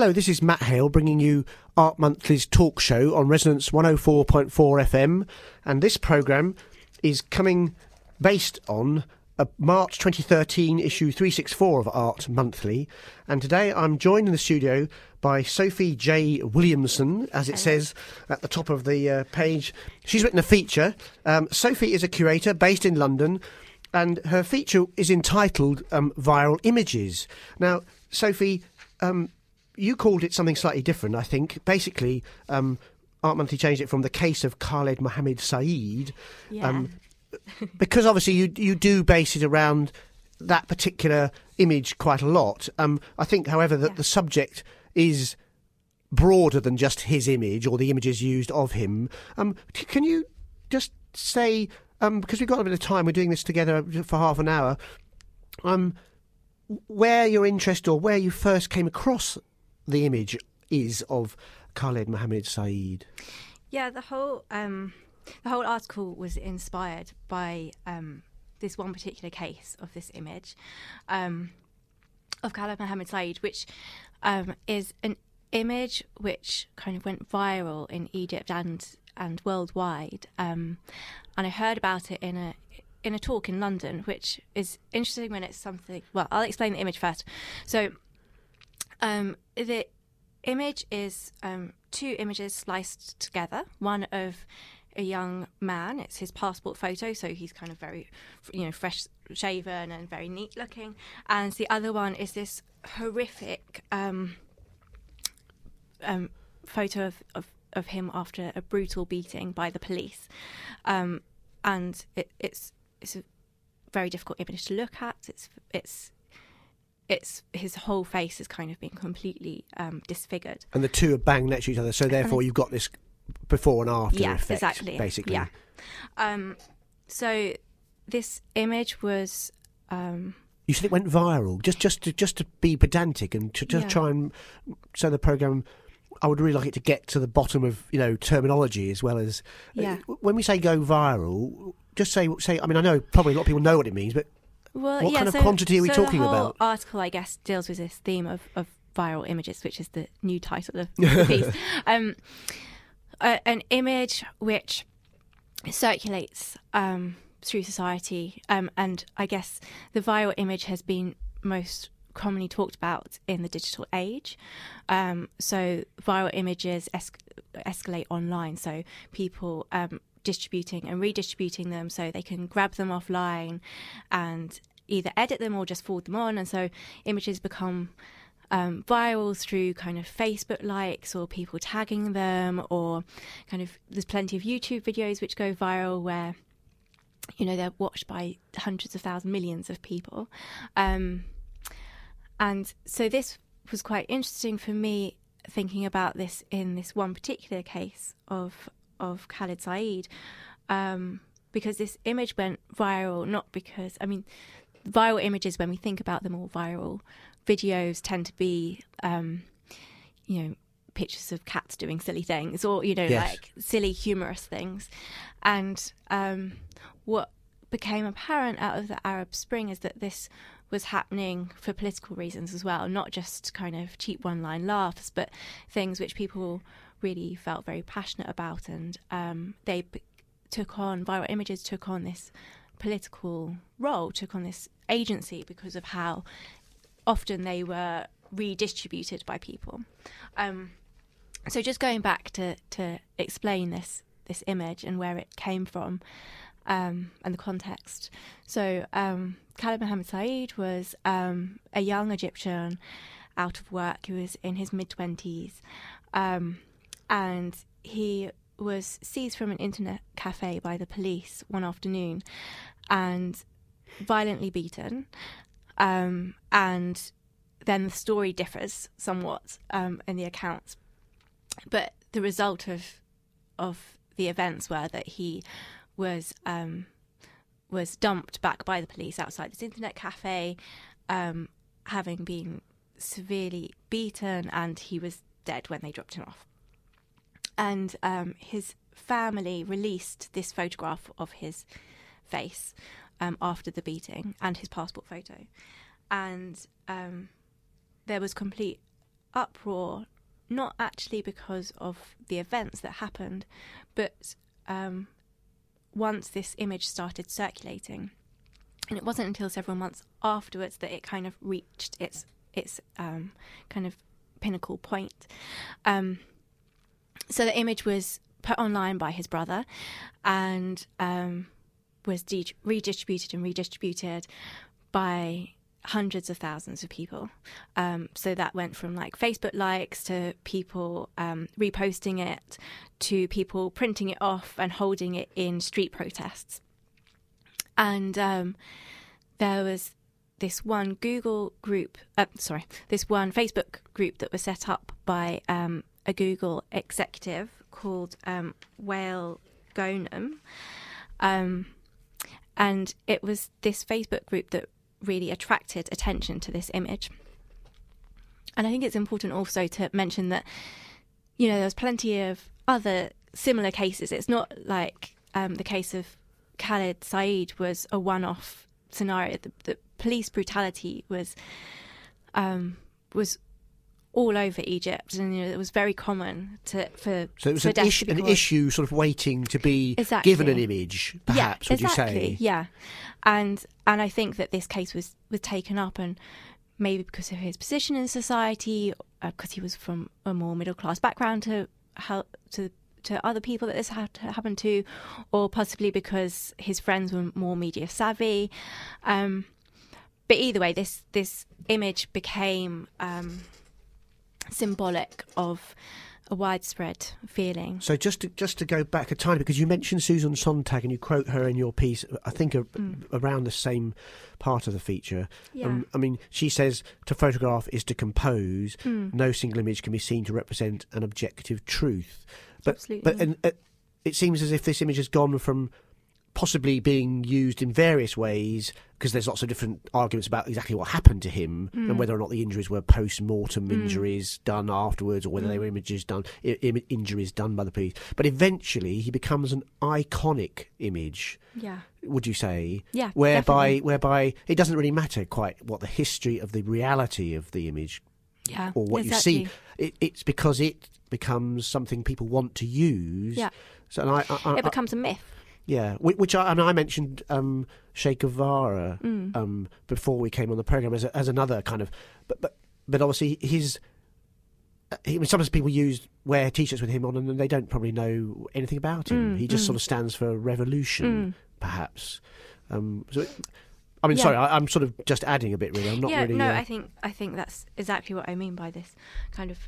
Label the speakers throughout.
Speaker 1: Hello, this is Matt Hale bringing you Art Monthly's talk show on Resonance 104.4 FM, and this programme is coming based on a March 2013 issue 364 of Art Monthly. And today I'm joined in the studio by Sophie J. Williamson, as it says at the top of the uh, page. She's written a feature. Um, Sophie is a curator based in London, and her feature is entitled um, Viral Images. Now, Sophie, um, you called it something slightly different, I think. Basically, um, Art Monthly changed it from the case of Khaled Mohammed Saeed.
Speaker 2: Yeah.
Speaker 1: Um, because obviously you you do base it around that particular image quite a lot. Um, I think, however, that
Speaker 2: Yeah.
Speaker 1: the subject is broader than just his image or the images used of him. Um, c- can you just say, um, because we've got a bit of time, we're doing this together for half an hour, um, where your interest or where you first came across the image is of Khaled Mohammed Saeed?
Speaker 2: Yeah, the whole um, the whole article was inspired by um, this one particular case of this image um, of Khaled Mohammed Saeed, which um, is an image which kind of went viral in Egypt and and worldwide. Um, and I heard about it in a in a talk in London, which is interesting when it's something. Well, I'll explain the image first. So, um, the image is um, two images sliced together. One of a young man. It's his passport photo, so he's kind of very, you know, fresh shaven and very neat looking. And the other one is this horrific um, um, photo of, of, of him after a brutal beating by the police. Um, and it, it's it's a very difficult image to look at. It's it's it's his whole face has kind of been completely um, disfigured.
Speaker 1: And the two are bang next to each other, so therefore you've got this before and after
Speaker 2: yeah,
Speaker 1: effect,
Speaker 2: exactly.
Speaker 1: basically.
Speaker 2: Yeah. Um, so this image was um,
Speaker 1: You said it went viral. Just, just to, just to be pedantic and to just
Speaker 2: Yeah.
Speaker 1: try and so the program. I would really like it to get to the bottom of you know terminology as well as
Speaker 2: Yeah.
Speaker 1: uh, when we say go viral. Just say say. I mean, I know probably a lot of people know what it means, but
Speaker 2: well,
Speaker 1: What
Speaker 2: yeah,
Speaker 1: kind of
Speaker 2: so-
Speaker 1: quantity are we
Speaker 2: so
Speaker 1: talking
Speaker 2: the whole
Speaker 1: about?
Speaker 2: Article, I guess, deals with this theme of, of viral images, which is the new title of the piece. Um, a, an image which circulates um, through society, um, and I guess the viral image has been most commonly talked about in the digital age. Um, so viral images es- escalate online, so people um, distributing and redistributing them, so they can grab them offline and either edit them or just forward them on, and so images become um, viral through kind of Facebook likes or people tagging them, or kind of there's plenty of YouTube videos which go viral where you know they're watched by hundreds of thousands, millions of people, um, and so this was quite interesting for me thinking about this in this one particular case of of Khalid Saeed, um, because this image went viral not because I mean viral images when we think about them all viral videos tend to be um, you know pictures of cats doing silly things or you know
Speaker 1: Yes.
Speaker 2: like silly humorous things and um, what became apparent out of the arab spring is that this was happening for political reasons as well not just kind of cheap one line laughs but things which people really felt very passionate about and um, they took on viral images took on this political role took on this agency because of how often they were redistributed by people. Um, so just going back to to explain this this image and where it came from um, and the context. So um, Khalid Mohammed Saeed was um, a young Egyptian out of work. He was in his mid twenties, um, and he was seized from an internet cafe by the police one afternoon and violently beaten. Um, and then the story differs somewhat um, in the accounts. But the result of of the events were that he was um, was dumped back by the police outside this internet cafe, um, having been severely beaten, and he was dead when they dropped him off. And um, his family released this photograph of his face um, after the beating and his passport photo, and um, there was complete uproar, not actually because of the events that happened, but um, once this image started circulating. And it wasn't until several months afterwards that it kind of reached its its um, kind of pinnacle point. Um, so the image was put online by his brother, and um, was de- redistributed and redistributed by hundreds of thousands of people. Um, so that went from like Facebook likes to people um, reposting it to people printing it off and holding it in street protests. And um, there was this one Google group, uh, sorry, this one Facebook group that was set up by um, a Google executive called um, Wael Ghonim. Um, and it was this Facebook group that really attracted attention to this image. And I think it's important also to mention that, you know, there's plenty of other similar cases. It's not like um, the case of Khalid Saeed was a one off scenario. The, the, police brutality was um, was all over Egypt, and you know, it was very common to for
Speaker 1: so it was an, issue, an issue sort of waiting to be
Speaker 2: Exactly.
Speaker 1: given an image, perhaps.
Speaker 2: yeah,
Speaker 1: would
Speaker 2: exactly,
Speaker 1: you say?
Speaker 2: Yeah, and and I think that this case was was taken up, and maybe because of his position in society, because he was from a more middle class background to help to to other people that this had happened to, or possibly because his friends were more media savvy. Um, but either way, this this image became um, symbolic of a widespread feeling.
Speaker 1: So just to, just to go back a tiny because you mentioned Susan Sontag and you quote her in your piece, I think a, around the same part of the feature.
Speaker 2: Yeah.
Speaker 1: Um, I mean, she says to photograph is to compose.
Speaker 2: Mm.
Speaker 1: No single image can be seen to represent an objective truth. But
Speaker 2: Absolutely.
Speaker 1: but and, uh, it seems as if this image has gone from possibly being used in various ways because there's lots of different arguments about exactly what happened to him
Speaker 2: Mm.
Speaker 1: and whether or not the injuries were post-mortem injuries done afterwards or whether they
Speaker 2: Mm.
Speaker 1: were images done Im- injuries done by the police but eventually he becomes an iconic image
Speaker 2: yeah,
Speaker 1: would you say
Speaker 2: yeah,
Speaker 1: whereby
Speaker 2: definitely.
Speaker 1: whereby it doesn't really matter quite what the history of the reality of the image
Speaker 2: yeah,
Speaker 1: or what
Speaker 2: exactly.
Speaker 1: you see it, it's because it becomes something people want to use
Speaker 2: Yeah.
Speaker 1: so and I, I, I,
Speaker 2: It becomes a myth.
Speaker 1: Yeah, which I and I mentioned um, Che Guevara
Speaker 2: Mm.
Speaker 1: um, before we came on the program as a, as another kind of, but but but obviously his. uh, He, I mean, sometimes people use wear t-shirts with him on, and they don't probably know anything about him.
Speaker 2: Mm,
Speaker 1: he just
Speaker 2: mm.
Speaker 1: sort of stands for revolution,
Speaker 2: Mm.
Speaker 1: perhaps. Um, so, it, I mean,
Speaker 2: Yeah.
Speaker 1: sorry, I, I'm sort of just adding a bit. Really, I'm not
Speaker 2: yeah,
Speaker 1: really.
Speaker 2: no,
Speaker 1: uh,
Speaker 2: I think I think that's exactly what I mean by this kind of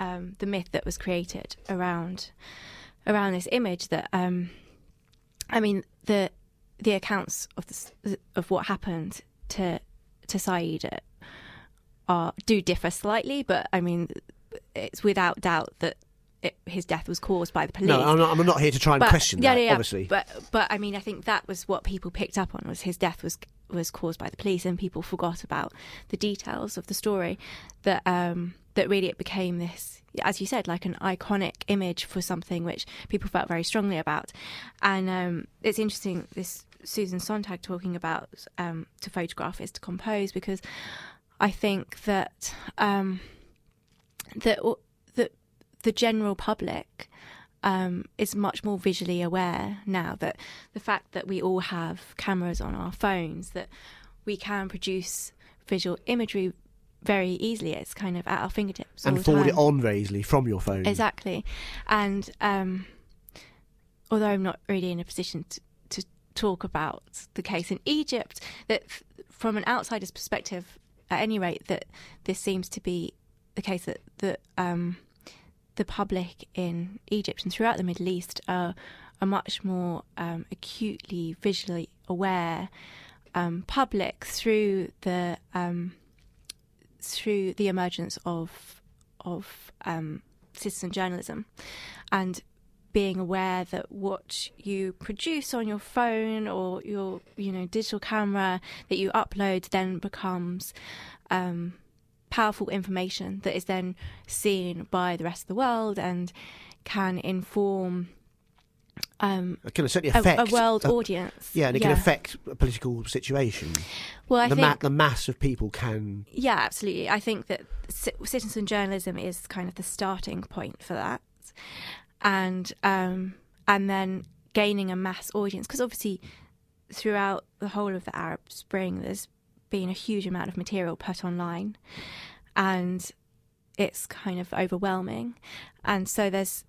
Speaker 2: um, the myth that was created around around this image. That um, I mean the the accounts of this, of what happened to to Saeed are do differ slightly, but I mean it's without doubt that it, his death was caused by the police.
Speaker 1: no, I'm not, I'm not here to try and
Speaker 2: But-
Speaker 1: question
Speaker 2: yeah,
Speaker 1: that.
Speaker 2: yeah, yeah.
Speaker 1: Obviously,
Speaker 2: But but I mean, I think that was what people picked up on was his death was was caused by the police, and people forgot about the details of the story. That um that really it became this, as you said, like an iconic image for something which people felt very strongly about. And um, it's interesting this Susan Sontag talking about um, to photograph is to compose because I think that um, that that the general public um, is much more visually aware now that the fact that we all have cameras on our phones that we can produce visual imagery very easily. It's kind of at our fingertips
Speaker 1: and forward it on very easily from your phone.
Speaker 2: exactly. And um, although i'm not really in a position to, to talk about the case in egypt that f- from an outsider's perspective at any rate that this seems to be the case that that um, the public in Egypt and throughout the Middle East are a much more um, acutely visually aware um, public through the um, through the emergence of of um, citizen journalism and being aware that what you produce on your phone or your you know digital camera that you upload then becomes um, powerful information that is then seen by the rest of the world and can inform um,
Speaker 1: It can certainly affect
Speaker 2: a world
Speaker 1: uh,
Speaker 2: audience.
Speaker 1: Yeah, and it can affect a political situation.
Speaker 2: Well, I
Speaker 1: the,
Speaker 2: think
Speaker 1: ma- the mass of people can.
Speaker 2: Yeah, absolutely. I think that ci- citizen journalism is kind of the starting point for that, and um, and then gaining a mass audience because obviously throughout the whole of the Arab Spring, there's been a huge amount of material put online, and it's kind of overwhelming, and so there's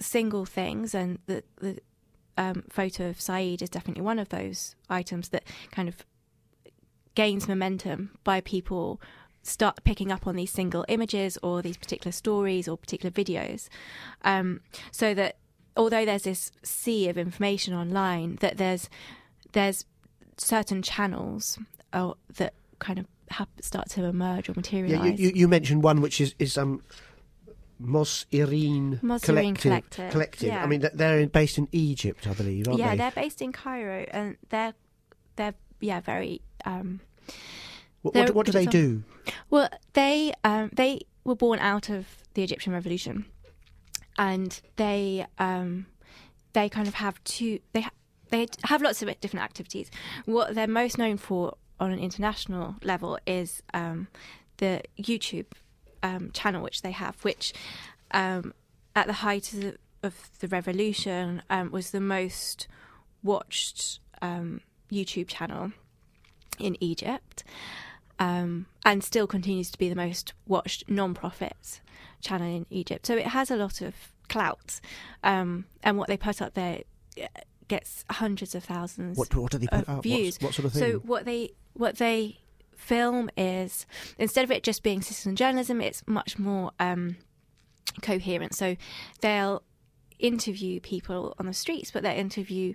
Speaker 2: single things, and the the um, photo of Saeed is definitely one of those items that kind of gains momentum by people start picking up on these single images or these particular stories or particular videos. Um, so that although there's this sea of information online that there's there's certain channels uh, that kind of have, start to emerge or
Speaker 1: Yeah,
Speaker 2: materialize.
Speaker 1: you, you, you mentioned one which is is um, Mosireen
Speaker 2: Mos
Speaker 1: Collective.
Speaker 2: Collective,
Speaker 1: Collective.
Speaker 2: yeah.
Speaker 1: I mean, they're based in Egypt, I believe, aren't
Speaker 2: yeah
Speaker 1: they?
Speaker 2: they're based in Cairo and they're they're yeah very um,
Speaker 1: What,
Speaker 2: they're
Speaker 1: what, what do they do?
Speaker 2: Well, they um, they were born out of the Egyptian Revolution, and they um, they kind of have two. They ha- they have lots of different activities. What they're most known for on an international level is um, the YouTube um, channel which they have, which um, at the height of the, of the revolution um, was the most watched um, YouTube channel in Egypt um, and still continues to be the most watched non-profit channel in Egypt. So it has a lot of clout, um, and what they put up there uh, gets hundreds of thousands
Speaker 1: What, what do they put
Speaker 2: of
Speaker 1: up?
Speaker 2: Views.
Speaker 1: What, sort of thing?
Speaker 2: So what they what they film is instead of it just being citizen journalism, it's much more um, coherent. So they'll interview people on the streets, but they'll interview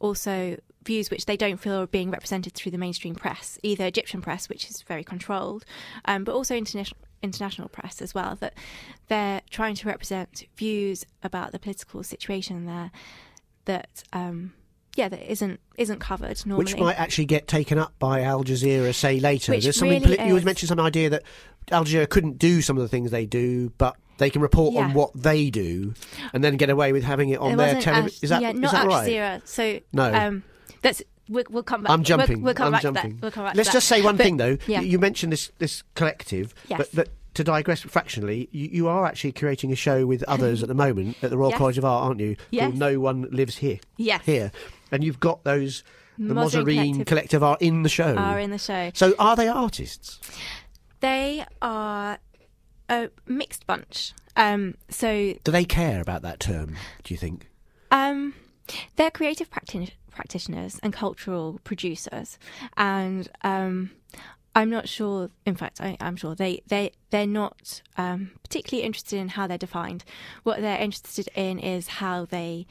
Speaker 2: also views which they don't feel are being represented through the mainstream press, either Egyptian press, which is very controlled, um, but also international international press as well. That they're trying to represent views about the political situation there that. Um, yeah, that isn't isn't covered normally.
Speaker 1: Which might actually get taken up by Al Jazeera, say later.
Speaker 2: Which
Speaker 1: There's something
Speaker 2: really
Speaker 1: you
Speaker 2: is.
Speaker 1: mentioned some idea that Al Jazeera couldn't do some of the things they do, but they can report
Speaker 2: Yeah.
Speaker 1: on what they do, and then get away with having it on
Speaker 2: It
Speaker 1: their television. Is that
Speaker 2: yeah,
Speaker 1: is
Speaker 2: not
Speaker 1: that
Speaker 2: Al
Speaker 1: right?
Speaker 2: Jazeera. So
Speaker 1: No.
Speaker 2: um, that's we'll, we'll come back.
Speaker 1: I'm
Speaker 2: we'll-
Speaker 1: jumping.
Speaker 2: We'll, come
Speaker 1: I'm
Speaker 2: back
Speaker 1: jumping.
Speaker 2: to that. We'll come back
Speaker 1: Let's just say one
Speaker 2: But-
Speaker 1: thing though.
Speaker 2: yeah.
Speaker 1: You- mentioned this this collective,
Speaker 2: Yes.
Speaker 1: but, but to digress fractionally, you, you are actually creating a show with others at the moment at the Royal
Speaker 2: Yes.
Speaker 1: College of Art, aren't you?
Speaker 2: Yes.
Speaker 1: Called No One Lives Here.
Speaker 2: Yes.
Speaker 1: Here, and you've got those. The
Speaker 2: Mosireen Collective.
Speaker 1: Collective are in the show.
Speaker 2: are in the show.
Speaker 1: so are they artists?
Speaker 2: They are a mixed bunch. Um, so
Speaker 1: Do they care about that term? Do you think?
Speaker 2: Um, they're creative practi- practitioners and cultural producers, and um, I'm not sure. In fact, I, I'm sure they they they're not um, particularly interested in how they're defined. What they're interested in is how they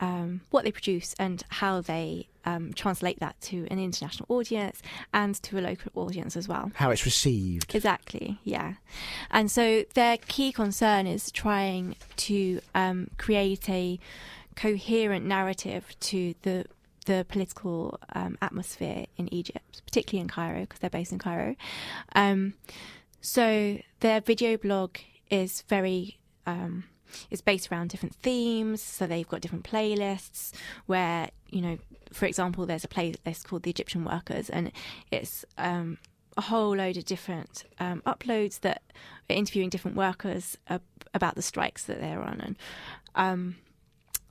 Speaker 2: um, what they produce and how they um, translate that to an international audience and to a local audience as well.
Speaker 1: How it's received?
Speaker 2: Exactly, yeah. And so their key concern is trying to um, create a coherent narrative to the the political um, atmosphere in Egypt, particularly in Cairo, because they're based in Cairo. Um, so their video blog is very um, is based around different themes. So they've got different playlists where you know, for example, there's a playlist called the Egyptian Workers, and it's um, a whole load of different um, uploads that are interviewing different workers uh, about the strikes that they're on, and um,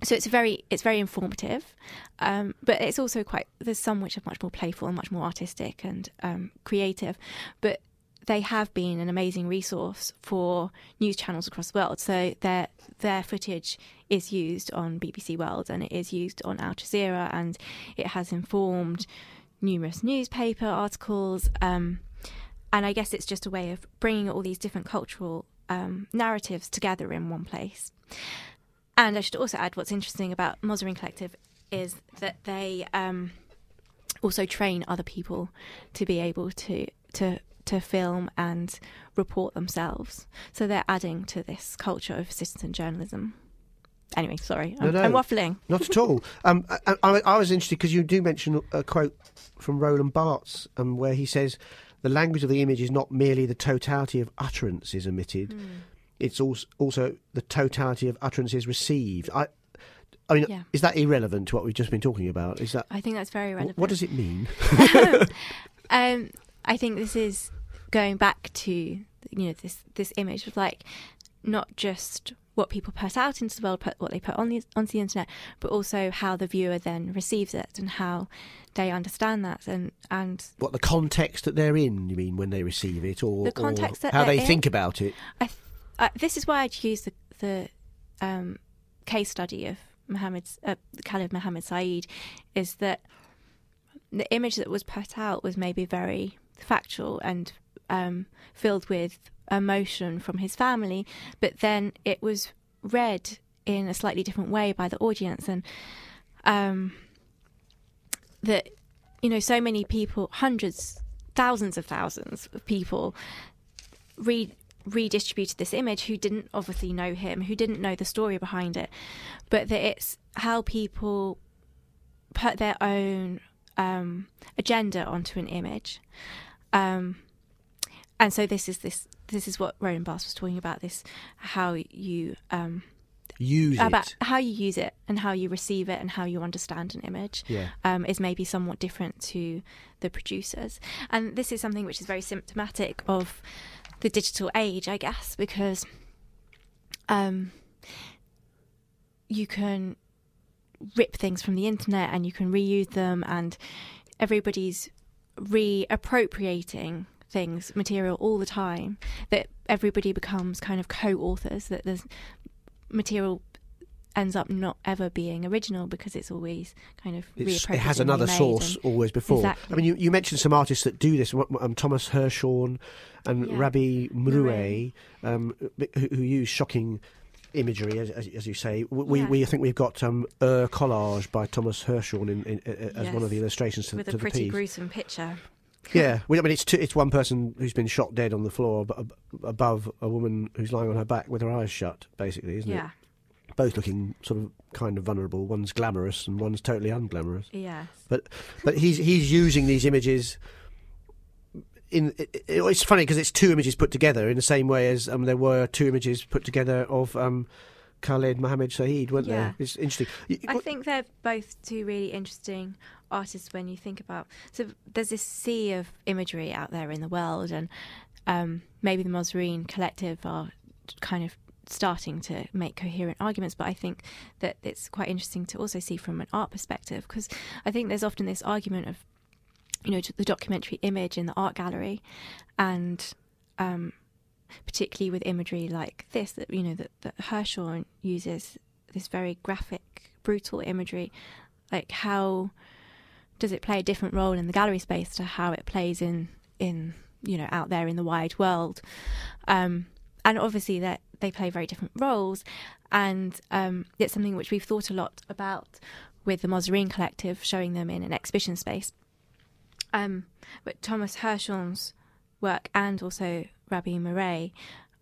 Speaker 2: so it's very it's very informative, um, but it's also quite there's some which are much more playful and much more artistic and um, creative, but they have been an amazing resource for news channels across the world. So their their footage is used on BBC World and it is used on Al Jazeera and it has informed numerous newspaper articles. Um, and I guess it's just a way of bringing all these different cultural um, narratives together in one place. And I should also add what's interesting about Mosireen Collective is that they um, also train other people to be able to to to film and report themselves. So they're adding to this culture of citizen journalism. Anyway, sorry, I'm,
Speaker 1: No, no.
Speaker 2: I'm waffling.
Speaker 1: Not at all. Um, I, I, I was interested because you do mention a quote from Roland Barthes um, where he says, "The language of the image is not merely the totality of utterances emitted;
Speaker 2: Hmm.
Speaker 1: it's also also the totality of utterances received." I, I mean,
Speaker 2: Yeah.
Speaker 1: is that irrelevant to what we've just been talking about? Is that
Speaker 2: I think that's very relevant.
Speaker 1: what does it mean?
Speaker 2: um, I think this is going back to you know this this image of like not just what people put out into the world, put what they put on the onto the internet, but also how the viewer then receives it and how they understand that and and
Speaker 1: What the context that they're in? You mean when they receive it, or
Speaker 2: The context
Speaker 1: or
Speaker 2: that
Speaker 1: how
Speaker 2: they're in.
Speaker 1: think about it?
Speaker 2: I th- uh, this is why I'd use the the um, case study of Mohammed uh, Khalid Mohammed Saeed is that the image that was put out was maybe very factual and um, filled with emotion from his family, but then it was read in a slightly different way by the audience, and um, that you know so many people, hundreds, thousands of thousands of people read redistributed this image who didn't obviously know him, who didn't know the story behind it, but that it's how people put their own um, agenda onto an image. Um, and so this is this this is what Roland Barthes was talking about. This how you um,
Speaker 1: Use
Speaker 2: about
Speaker 1: it.
Speaker 2: how you use it and how you receive it and how you understand an image
Speaker 1: Yeah.
Speaker 2: um, is maybe somewhat different to the producers. And this is something which is very symptomatic of the digital age, I guess, because um, you can rip things from the internet and you can reuse them, and everybody's reappropriating things, material all the time, that everybody becomes kind of co authors, that there's material ends up not ever being original because it's always kind of
Speaker 1: It's, it has another source always before.
Speaker 2: Exactly.
Speaker 1: I mean, you, you mentioned some artists that do this. Um, Thomas Hirschhorn and
Speaker 2: Yeah.
Speaker 1: Rabih
Speaker 2: Mroué,
Speaker 1: um, who, who use shocking imagery, as, as, as you say. We,
Speaker 2: Yeah.
Speaker 1: we think we've got um, Ur Collage by Thomas Hirschhorn in, in, uh, as one of the illustrations to,
Speaker 2: with
Speaker 1: to
Speaker 2: a
Speaker 1: the
Speaker 2: pretty
Speaker 1: piece.
Speaker 2: gruesome picture.
Speaker 1: Yeah, well, I mean, it's two, it's one person who's been shot dead on the floor, but ab- above a woman who's lying on her back with her eyes shut, basically, isn't it?
Speaker 2: Yeah,
Speaker 1: it? Both looking sort of kind of vulnerable. One's glamorous and one's totally unglamorous.
Speaker 2: yes,
Speaker 1: But but he's he's using these images. In it, it- it's funny because it's two images put together in the same way as um, there were two images put together of um, Khaled Mohammed Saeed, weren't
Speaker 2: Yeah.
Speaker 1: there? It's interesting.
Speaker 2: I think they're both two really interesting artists when you think about. So there's this sea of imagery out there in the world, and um, maybe the Mosireen Collective are kind of starting to make coherent arguments. But I think that it's quite interesting to also see from an art perspective because I think there's often this argument of, you know, the documentary image in the art gallery, and um, particularly with imagery like this that you know that, that Hirschhorn uses this very graphic, brutal imagery. Like how does it play a different role in the gallery space to how it plays in in you know out there in the wide world? Um, and obviously that they play very different roles, and um, it's something which we've thought a lot about with the Mosireen Collective, showing them in an exhibition space. Um, but Thomas Hirschhorn's work and also Rabih Mroué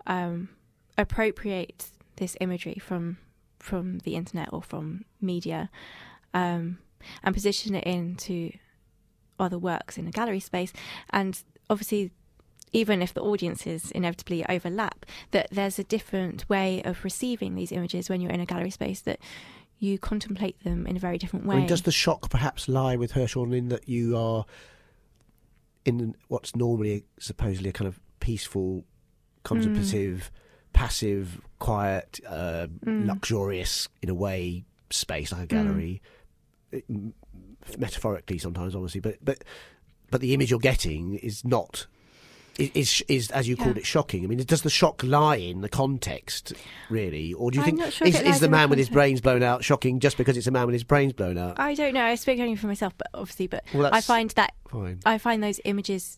Speaker 2: um, appropriate this imagery from from the internet or from media um, and position it into other works in a gallery space. And obviously, even if the audiences inevitably overlap, that there's a different way of receiving these images when you're in a gallery space that you contemplate them in a very different way.
Speaker 1: I mean, does the shock perhaps lie with Hirschhorn in that you are in what's normally supposedly a kind of peaceful, contemplative, passive, quiet, uh,
Speaker 2: Mm.
Speaker 1: luxurious, in a way, space like a gallery, It- m- metaphorically sometimes, obviously, but but but the image you're getting is not. Is, is as you called it shocking? I mean, does the shock lie in the context, really, or do you
Speaker 2: I'm
Speaker 1: think
Speaker 2: sure
Speaker 1: is, is the
Speaker 2: in the
Speaker 1: man with his brains blown out shocking just because it's a man with his brains blown out?
Speaker 2: I don't know. I speak only for myself, but obviously, but
Speaker 1: Well,
Speaker 2: I find that
Speaker 1: fine.
Speaker 2: I find those images.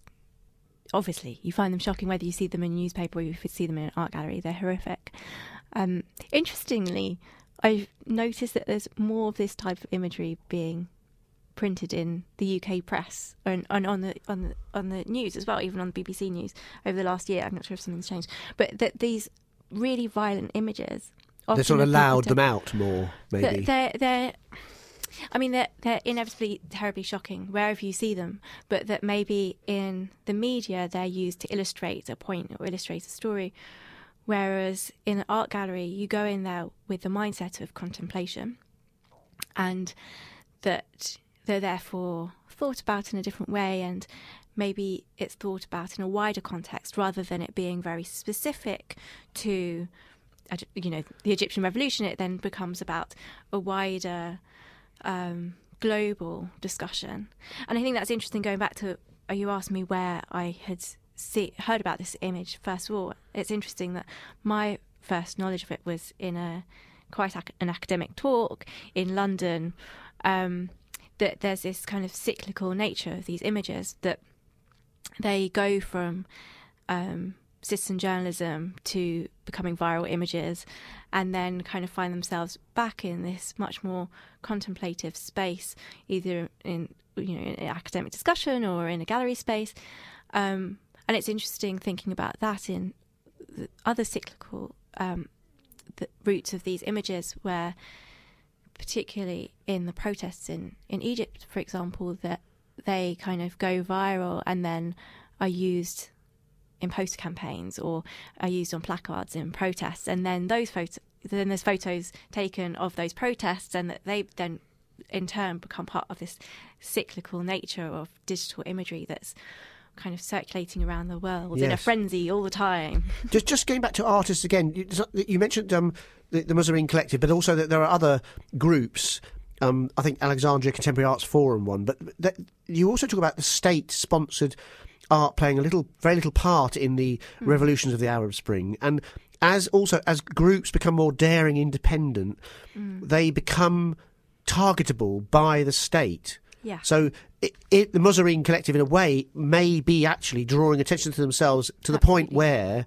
Speaker 2: Obviously, you find them shocking whether you see them in a newspaper or you see them in an art gallery. They're horrific. Um, interestingly, I've noticed that there's more of this type of imagery being printed in the UK press and, and on the on the on the news as well, even on the BBC news over the last year. I'm not sure if something's changed, but that these really violent images.
Speaker 1: They sort of allowed them out more, maybe.
Speaker 2: they're they're I mean they're they're inevitably terribly shocking wherever you see them, but that maybe in the media they're used to illustrate a point or illustrate a story. Whereas in an art gallery you go in there with the mindset of contemplation and that they're therefore thought about in a different way and maybe it's thought about in a wider context rather than it being very specific to you know the Egyptian revolution. It then becomes about a wider um, global discussion. And I think that's interesting going back to uh, you asked me where I had see, heard about this image first of all it's interesting that my first knowledge of it was in a quite ac- an academic talk in London um, that there's this kind of cyclical nature of these images that they go from um, citizen journalism to becoming viral images and then kind of find themselves back in this much more contemplative space either in you know in academic discussion or in a gallery space. Um, and it's interesting thinking about that in other cyclical um, roots of these images where particularly in the protests in, in Egypt, for example, that they kind of go viral and then are used in post campaigns or are used on placards in protests, and then those photos, then there's photos taken of those protests, and that they then in turn become part of this cyclical nature of digital imagery that's kind of circulating around the world yes. in a frenzy all the time.
Speaker 1: Just just going back to artists again, you, you mentioned um, the, the Collective, but also that there are other groups. Um, I think Alexandria Contemporary Arts Forum one, but that, you also talk about the state-sponsored art playing a little, very little part in the mm. revolutions of the Arab Spring, and as also as groups become more daring, independent, mm. they become targetable by the state.
Speaker 2: Yeah.
Speaker 1: So it, it, the Mosireen Collective, in a way, may be actually drawing attention to themselves to the point where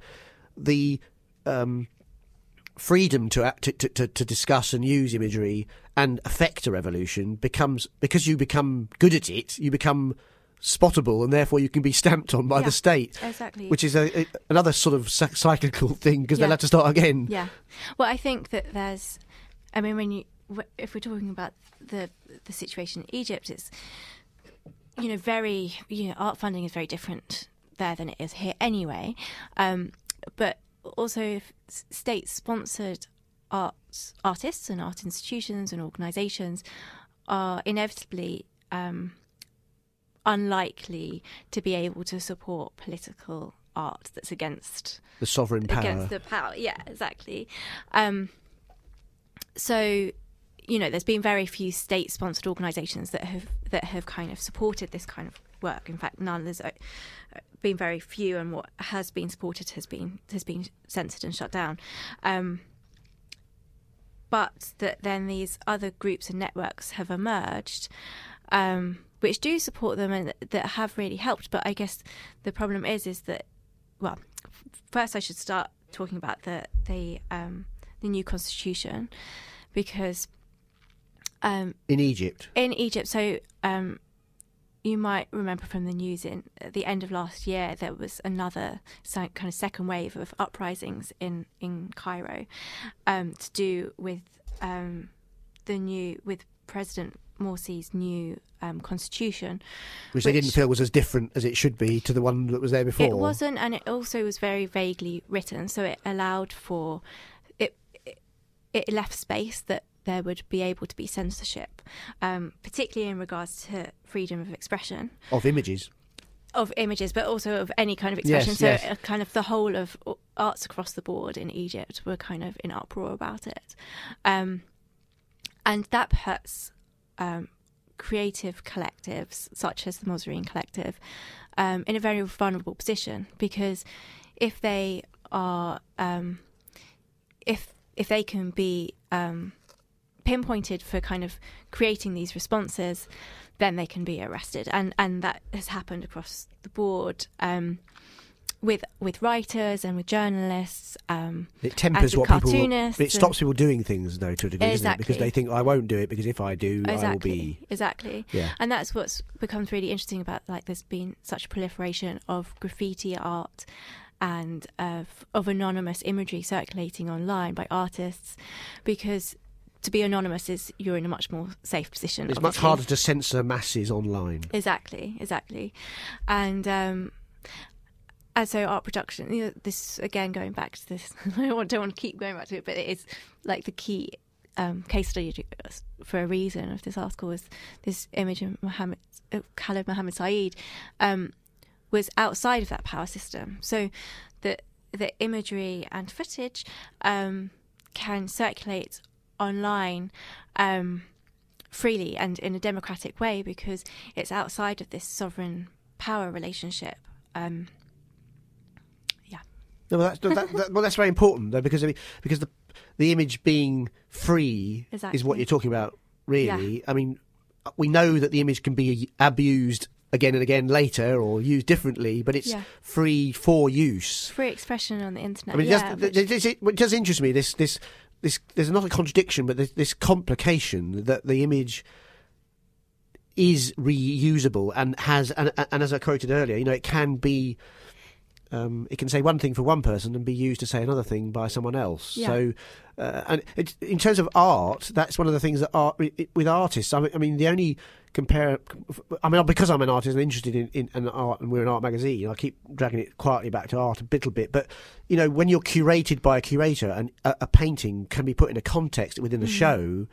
Speaker 1: the um, freedom to, to, to, to discuss and use imagery and affect a revolution becomes because you become good at it, you become spottable, and therefore you can be stamped on by
Speaker 2: yeah,
Speaker 1: the state.
Speaker 2: Exactly.
Speaker 1: Which is a, a another sort of cyclical thing because yeah. they'll have to start again.
Speaker 2: Yeah. Well, I think that there's. I mean, when you if we're talking about the the situation in Egypt, it's you know very you know art funding is very different there than it is here anyway. Um, but also state sponsored arts artists and art institutions and organizations are inevitably um, unlikely to be able to support political art that's against
Speaker 1: the sovereign power.
Speaker 2: against the power. Yeah exactly. Um, so you know there's been very few state sponsored organizations that have that have kind of supported this kind of work in fact none there's been very few, and what has been supported has been has been censored and shut down. Um, but that then these other groups and networks have emerged, um, which do support them and that have really helped. But I guess the problem is is that well, first I should start talking about the the um, the new constitution because
Speaker 1: um, in Egypt.
Speaker 2: In Egypt, so um, you might remember from the news in at the end of last year there was another kind of second wave of uprisings in in Cairo um, to do with um, the new with President Morsi's new um, constitution,
Speaker 1: which, which, they didn't feel was as different as it should be to the one that was there before.
Speaker 2: It wasn't, and it also was very vaguely written, so it allowed for it. It left space that there would be able to be censorship, um, particularly in regards to freedom of expression
Speaker 1: of images.
Speaker 2: Of images, but also of any kind of expression.
Speaker 1: Yes,
Speaker 2: so,
Speaker 1: yes.
Speaker 2: Uh, kind of the whole of arts across the board in Egypt were kind of in uproar about it, um, and that puts um, creative collectives such as the Mosireen Collective um, in a very vulnerable position because if they are um, if if they can be um, pinpointed for kind of creating these responses, then they can be arrested, and and that has happened across the board. Um, with with writers and with journalists, um,
Speaker 1: it tempers what people. It stops people doing things though to a degree, exactly. Because they think I won't do it because if I do,
Speaker 2: exactly.
Speaker 1: I will be
Speaker 2: exactly.
Speaker 1: Yeah.
Speaker 2: and that's what's becomes really interesting about like there's been such proliferation of graffiti art and of, of anonymous imagery circulating online by artists because to be anonymous is you're in a much more safe position.
Speaker 1: It's obviously. much harder to censor masses online.
Speaker 2: Exactly, exactly, and um, and so art production. You know, this again going back to this. I don't want to keep going back to it, but it is like the key um, case study for a reason of this article was this image of Muhammad, uh, Khalid Mohammed Saeed um, was outside of that power system. So the the imagery and footage um, can circulate online um, freely and in a democratic way because it's outside of this sovereign power relationship. Um, yeah.
Speaker 1: No, well, that's, that, that, well, that's very important though because I mean, because the the image being free
Speaker 2: exactly.
Speaker 1: is what you're talking about. Really, yeah. I mean, we know that the image can be abused again and again later or used differently, but it's yeah. free for use.
Speaker 2: Free expression on the internet.
Speaker 1: I mean,
Speaker 2: yeah,
Speaker 1: it, does, it, it, it, does interest me this this this. There's not a contradiction, but this, complication that the image is reusable and has and, and as I quoted earlier, you know, it can be um, it can say one thing for one person and be used to say another thing by someone else.
Speaker 2: Yeah.
Speaker 1: So, uh, and it, in terms of art, that's one of the things that art with artists. I mean, I mean, the only compare. I mean, because I'm an artist and interested in, in, in, art, and we're an art magazine, I keep dragging it quietly back to art a little bit. But you know, when you're curated by a curator, and a, a painting can be put in a context within the mm. show,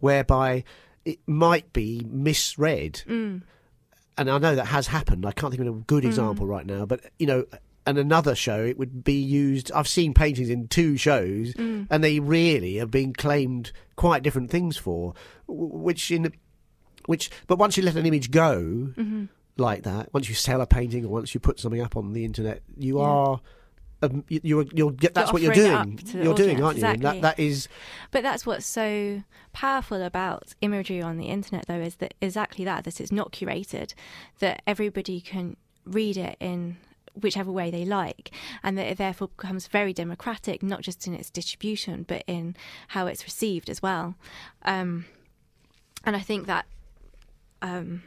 Speaker 1: whereby it might be misread.
Speaker 2: Mm.
Speaker 1: And I know that has happened. I can't think of a good mm. example mm. right now, but you know, and another show, it would be used. I've seen paintings in two shows,
Speaker 2: mm.
Speaker 1: and they really have been claimed quite different things for, which in which. But once you let an image go
Speaker 2: mm-hmm.
Speaker 1: like that, once you sell a painting or once you put something up on the internet, you
Speaker 2: yeah.
Speaker 1: are. Um, you, you're, you're, that's what you're doing.
Speaker 2: You're
Speaker 1: doing, aren't
Speaker 2: you?
Speaker 1: That, that is.
Speaker 2: But that's what's so powerful about imagery on the internet, though, is that exactly that. That it's not curated. That everybody can read it in whichever way they like, and that it therefore becomes very democratic, not just in its distribution, but in how it's received as well. Um, and I think that, um,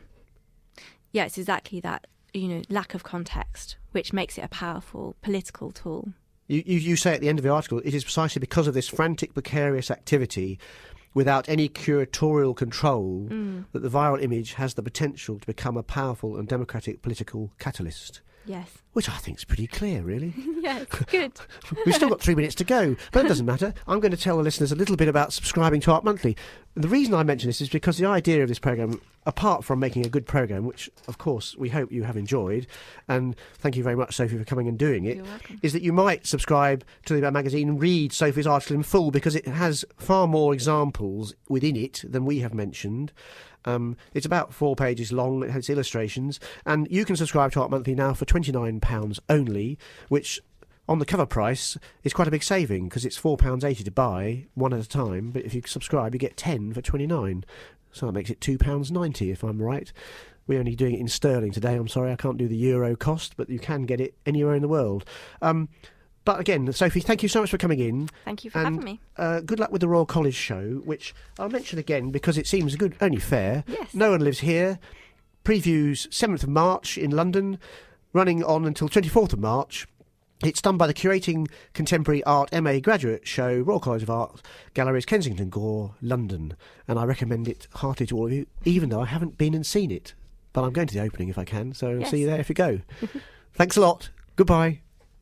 Speaker 2: yeah, it's exactly that you know lack of context which makes it a powerful political tool.
Speaker 1: You, you, you say at the end of the article, it is precisely because of this frantic, precarious activity without any curatorial control
Speaker 2: mm.
Speaker 1: that the viral image has the potential to become a powerful and democratic political catalyst.
Speaker 2: Yes.
Speaker 1: Which I think is pretty clear, really.
Speaker 2: yes, good.
Speaker 1: We've still got three minutes to go, but it doesn't matter. I'm going to tell the listeners a little bit about subscribing to Art Monthly. The reason I mention this is because the idea of this programme, apart from making a good programme, which of course we hope you have enjoyed, and thank you very much, Sophie, for coming and doing it, is that you might subscribe to the magazine and read Sophie's article in full because it has far more examples within it than we have mentioned. Um, it's about four pages long. It has illustrations, and you can subscribe to Art Monthly now for twenty pounds only, which on the cover price is quite a big saving because it's four pounds eighty to buy one at a time. But if you subscribe, you get ten for twenty nine, so that makes it two pounds ninety if I'm right. We're only doing it in sterling today. I'm sorry, I can't do the euro cost, but you can get it anywhere in the world. Um, but again, Sophie, thank you so much for coming in.
Speaker 2: Thank you for
Speaker 1: and,
Speaker 2: having me.
Speaker 1: Uh, good luck with the Royal College show, which I'll mention again because it seems good, only fair.
Speaker 2: Yes.
Speaker 1: No one lives here. Previews 7th of March in London, running on until 24th of March. It's done by the Curating Contemporary Art MA Graduate Show, Royal College of Art, Galleries Kensington Gore, London. And I recommend it heartily to all of you, even though I haven't been and seen it. But I'm going to the opening if I can, so
Speaker 2: yes.
Speaker 1: see you there if you go. Thanks a lot. Goodbye.